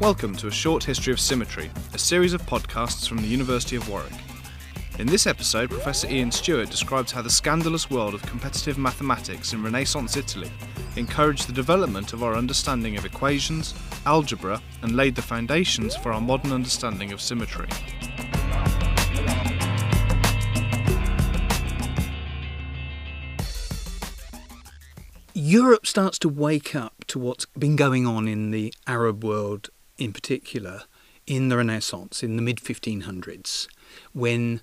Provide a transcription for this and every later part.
Welcome to A Short History of Symmetry, a series of podcasts from the University of Warwick. In this episode, Professor Ian Stewart describes how the scandalous world of competitive mathematics in Renaissance Italy encouraged the development of our understanding of equations, algebra, and laid the foundations for our modern understanding of symmetry. Europe starts to wake up to what's been going on in the Arab world in particular in the Renaissance, in the mid 1500s, when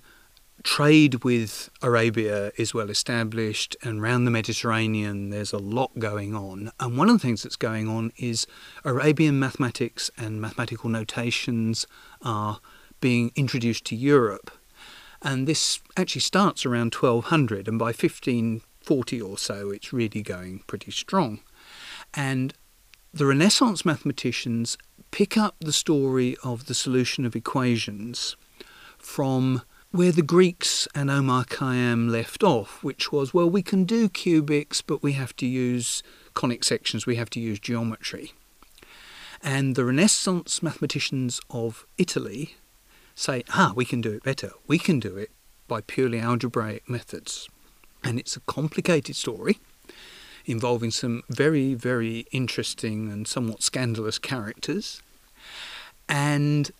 trade with Arabia is well established, and around the Mediterranean there's a lot going on. And one of the things that's going on is Arabian mathematics and mathematical notations are being introduced to Europe. And this actually starts around 1200, and by 1540 or so, it's really going pretty strong. And the Renaissance mathematicians pick up the story of the solution of equations from where the Greeks and Omar Khayyam left off, which was, well, we can do cubics, but we have to use conic sections, we have to use geometry. And the Renaissance mathematicians of Italy say, ah, we can do it better. We can do it by purely algebraic methods. And it's a complicated story involving some very, very interesting and somewhat scandalous characters. And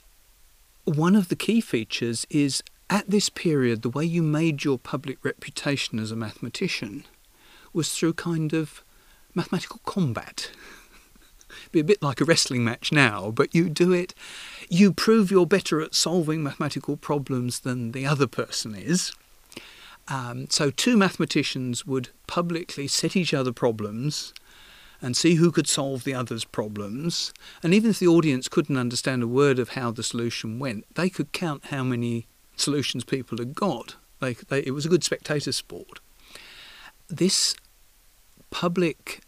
one of the key features is at this period, the way you made your public reputation as a mathematician was through kind of mathematical combat. Be a bit like a wrestling match now, but you do it, you prove you're better at solving mathematical problems than the other person is. Um, so, two mathematicians would publicly set each other problems and see who could solve the other's problems. And even if the audience couldn't understand a word of how the solution went, they could count how many solutions people had got. They, they, it was a good spectator sport. This public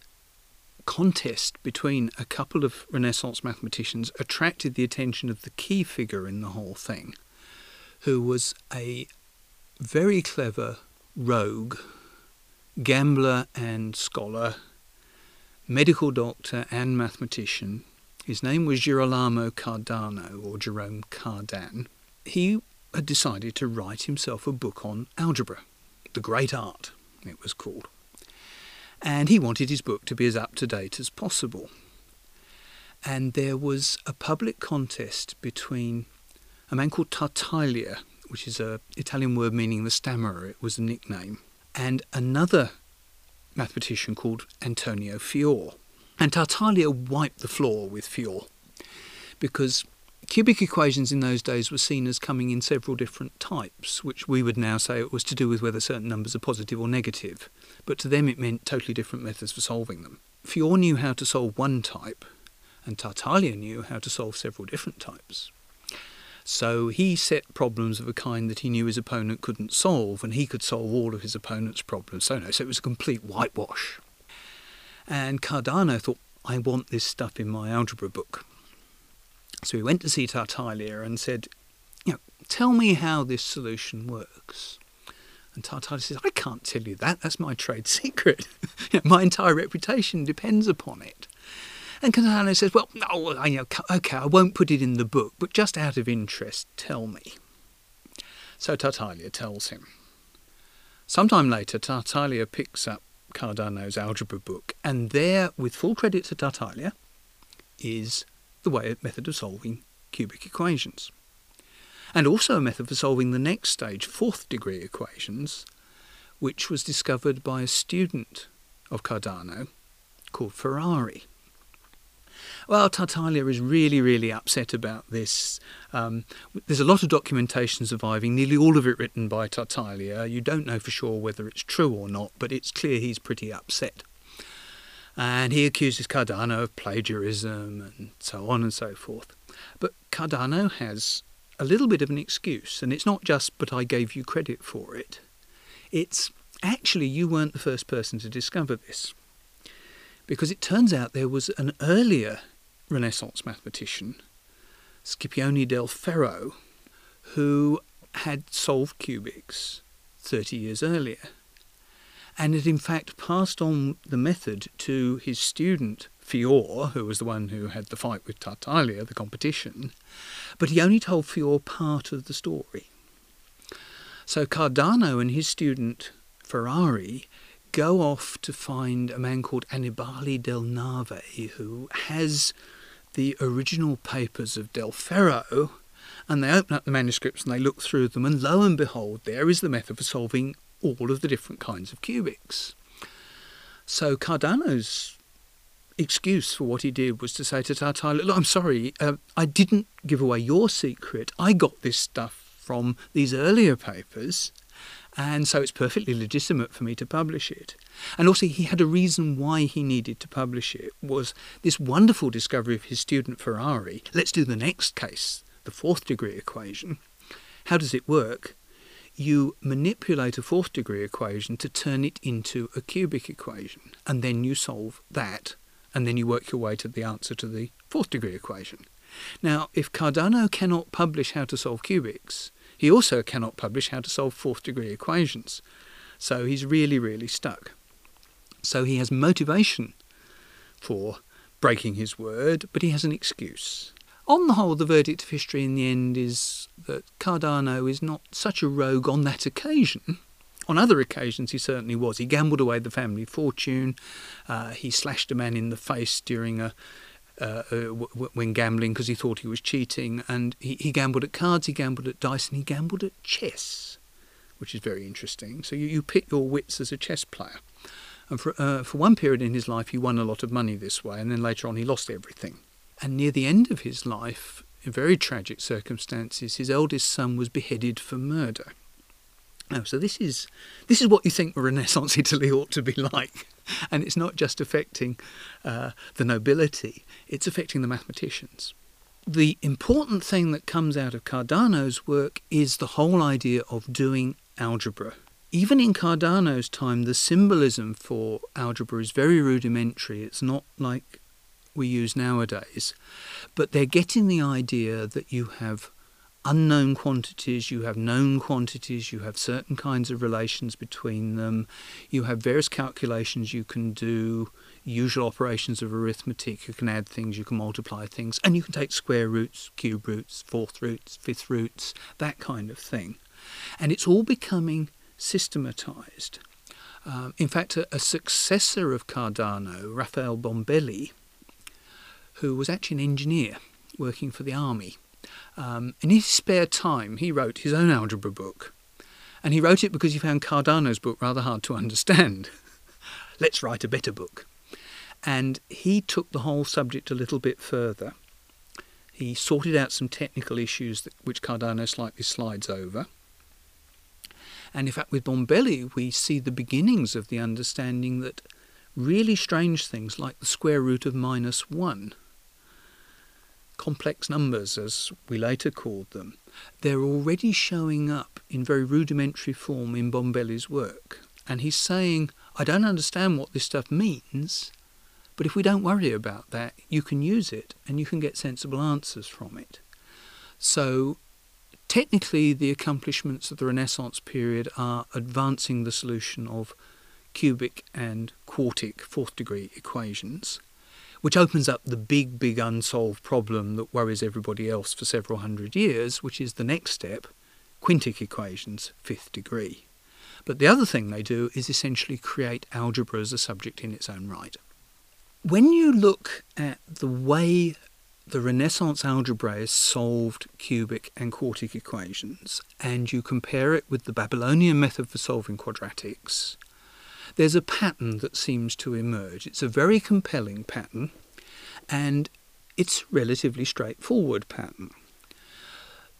contest between a couple of Renaissance mathematicians attracted the attention of the key figure in the whole thing, who was a very clever rogue, gambler and scholar, medical doctor and mathematician. His name was Girolamo Cardano, or Jerome Cardan. He had decided to write himself a book on algebra, the great art, it was called. And he wanted his book to be as up to date as possible. And there was a public contest between a man called Tartaglia, which is an Italian word meaning the stammerer, it was a nickname, and another mathematician called Antonio Fior. And Tartaglia wiped the floor with Fior because cubic equations in those days were seen as coming in several different types, which we would now say it was to do with whether certain numbers are positive or negative. But to them it meant totally different methods for solving them. Fior knew how to solve one type, and Tartaglia knew how to solve several different types. So he set problems of a kind that he knew his opponent couldn't solve, and he could solve all of his opponent's problems. So no, so it was a complete whitewash. And Cardano thought, I want this stuff in my algebra book. So he went to see Tartaglia and said, you know, tell me how this solution works. And Tartaglia says, I can't tell you that. That's my trade secret. my entire reputation depends upon it. And Cardano says, Well, no, I, you know, okay, I won't put it in the book, but just out of interest, tell me. So Tartaglia tells him. Sometime later, Tartaglia picks up Cardano's algebra book, and there, with full credit to Tartaglia, is the way method of solving cubic equations. And also a method for solving the next stage, fourth degree equations, which was discovered by a student of Cardano called Ferrari. Well, Tartaglia is really, really upset about this. Um, there's a lot of documentation surviving, nearly all of it written by Tartaglia. You don't know for sure whether it's true or not, but it's clear he's pretty upset. And he accuses Cardano of plagiarism and so on and so forth. But Cardano has a little bit of an excuse, and it's not just, but I gave you credit for it. It's actually you weren't the first person to discover this because it turns out there was an earlier Renaissance mathematician, Scipione del Ferro, who had solved cubics 30 years earlier and had in fact passed on the method to his student Fior, who was the one who had the fight with Tartaglia, the competition, but he only told Fior part of the story. So Cardano and his student Ferrari go off to find a man called Annibale del Nave, who has the original papers of Del Ferro, and they open up the manuscripts and they look through them, and lo and behold, there is the method for solving all of the different kinds of cubics. So Cardano's excuse for what he did was to say to Tartaglia, Look, I'm sorry, uh, I didn't give away your secret. I got this stuff from these earlier papers, and so it's perfectly legitimate for me to publish it. And also, he had a reason why he needed to publish it was this wonderful discovery of his student Ferrari. Let's do the next case, the fourth degree equation. How does it work? You manipulate a fourth degree equation to turn it into a cubic equation, and then you solve that, and then you work your way to the answer to the fourth degree equation. Now, if Cardano cannot publish how to solve cubics, he also cannot publish how to solve fourth degree equations. So he's really, really stuck. So he has motivation for breaking his word, but he has an excuse. On the whole, the verdict of history in the end is that Cardano is not such a rogue on that occasion. On other occasions, he certainly was. He gambled away the family fortune. Uh, he slashed a man in the face during a, uh, uh, w- when gambling because he thought he was cheating. And he, he gambled at cards, he gambled at dice, and he gambled at chess, which is very interesting. So you, you pit your wits as a chess player. And for, uh, for one period in his life, he won a lot of money this way, and then later on, he lost everything. And near the end of his life, in very tragic circumstances, his eldest son was beheaded for murder. Now, so this is this is what you think Renaissance Italy ought to be like, and it's not just affecting uh, the nobility; it's affecting the mathematicians. The important thing that comes out of Cardano's work is the whole idea of doing algebra. Even in Cardano's time, the symbolism for algebra is very rudimentary. It's not like we use nowadays, but they're getting the idea that you have unknown quantities, you have known quantities, you have certain kinds of relations between them, you have various calculations you can do, usual operations of arithmetic, you can add things, you can multiply things, and you can take square roots, cube roots, fourth roots, fifth roots, that kind of thing. And it's all becoming systematized. Um, in fact, a, a successor of Cardano, Raphael Bombelli, who was actually an engineer working for the army, um, in his spare time, he wrote his own algebra book. And he wrote it because he found Cardano's book rather hard to understand. Let's write a better book. And he took the whole subject a little bit further. He sorted out some technical issues that, which Cardano slightly slides over. And in fact, with Bombelli, we see the beginnings of the understanding that really strange things like the square root of minus 1 complex numbers, as we later called them, they're already showing up in very rudimentary form in Bombelli's work. And he's saying, I don't understand what this stuff means, but if we don't worry about that, you can use it and you can get sensible answers from it. So, technically, the accomplishments of the Renaissance period are advancing the solution of cubic and quartic fourth degree equations which opens up the big, big unsolved problem that worries everybody else for several hundred years, which is the next step quintic equations, fifth degree. But the other thing they do is essentially create algebra as a subject in its own right. When you look at the way the Renaissance algebraists solved cubic and quartic equations, and you compare it with the Babylonian method for solving quadratics, there's a pattern that seems to emerge. It's a very compelling pattern, and it's a relatively straightforward pattern.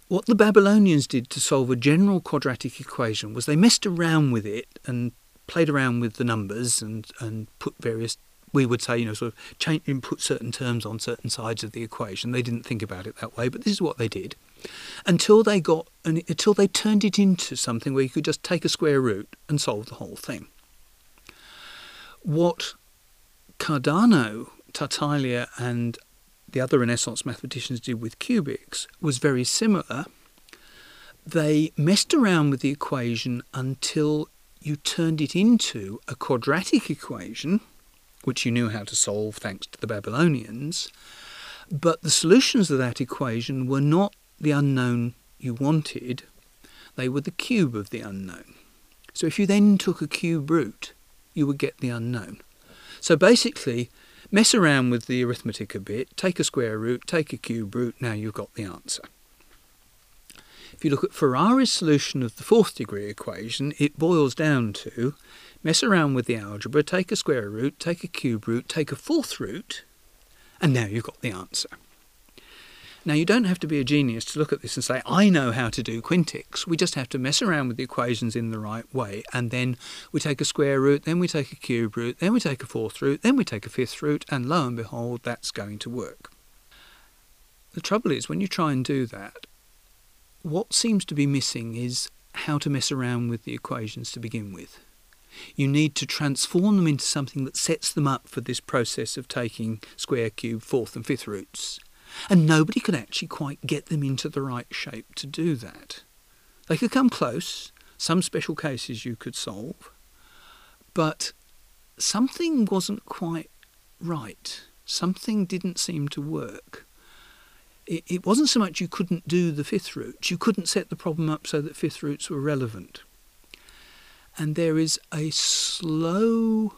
What the Babylonians did to solve a general quadratic equation was they messed around with it and played around with the numbers and, and put various we would say, you know, sort of change and put certain terms on certain sides of the equation. They didn't think about it that way, but this is what they did. Until they got until they turned it into something where you could just take a square root and solve the whole thing what Cardano, Tartaglia, and the other Renaissance mathematicians did with cubics was very similar. They messed around with the equation until you turned it into a quadratic equation, which you knew how to solve thanks to the Babylonians. But the solutions of that equation were not the unknown you wanted, they were the cube of the unknown. So if you then took a cube root, you would get the unknown. So basically, mess around with the arithmetic a bit, take a square root, take a cube root, now you've got the answer. If you look at Ferrari's solution of the fourth degree equation, it boils down to mess around with the algebra, take a square root, take a cube root, take a fourth root, and now you've got the answer. Now, you don't have to be a genius to look at this and say, I know how to do quintics. We just have to mess around with the equations in the right way. And then we take a square root, then we take a cube root, then we take a fourth root, then we take a fifth root, and lo and behold, that's going to work. The trouble is, when you try and do that, what seems to be missing is how to mess around with the equations to begin with. You need to transform them into something that sets them up for this process of taking square, cube, fourth, and fifth roots. And nobody could actually quite get them into the right shape to do that. They could come close, some special cases you could solve, but something wasn't quite right. Something didn't seem to work. It, it wasn't so much you couldn't do the fifth roots, you couldn't set the problem up so that fifth roots were relevant. And there is a slow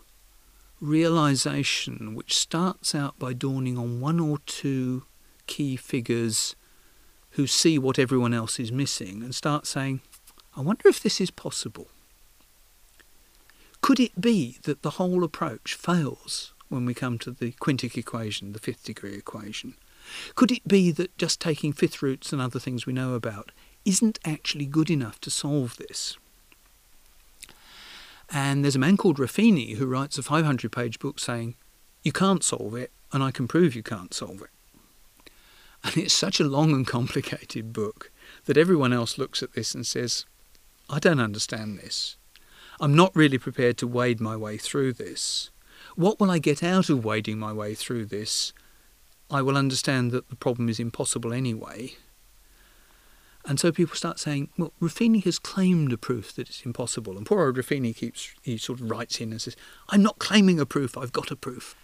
realization which starts out by dawning on one or two key figures who see what everyone else is missing and start saying, I wonder if this is possible. Could it be that the whole approach fails when we come to the quintic equation, the fifth degree equation? Could it be that just taking fifth roots and other things we know about isn't actually good enough to solve this? And there's a man called Ruffini who writes a 500 page book saying, You can't solve it, and I can prove you can't solve it. And it's such a long and complicated book that everyone else looks at this and says, I don't understand this. I'm not really prepared to wade my way through this. What will I get out of wading my way through this? I will understand that the problem is impossible anyway. And so people start saying, well, Ruffini has claimed a proof that it's impossible. And poor old Ruffini keeps, he sort of writes in and says, I'm not claiming a proof, I've got a proof.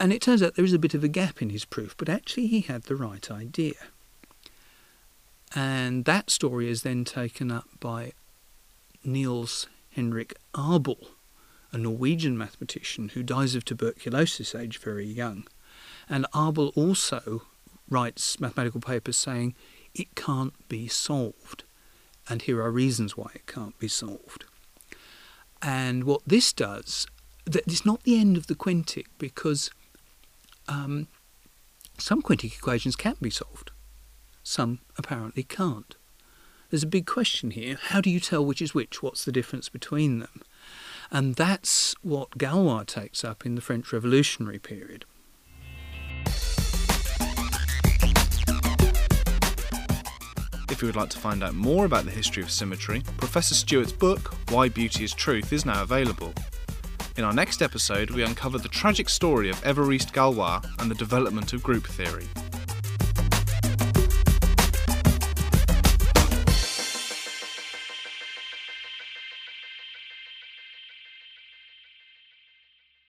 And it turns out there is a bit of a gap in his proof, but actually he had the right idea. And that story is then taken up by Niels Henrik Abel, a Norwegian mathematician who dies of tuberculosis age very young. And Abel also writes mathematical papers saying it can't be solved. And here are reasons why it can't be solved. And what this does, that it's not the end of the quintic because um, some quintic equations can be solved, some apparently can't. There's a big question here. How do you tell which is which? What's the difference between them? And that's what Galois takes up in the French Revolutionary period. If you would like to find out more about the history of symmetry, Professor Stewart's book, Why Beauty is Truth, is now available. In our next episode, we uncover the tragic story of Évariste Galois and the development of group theory.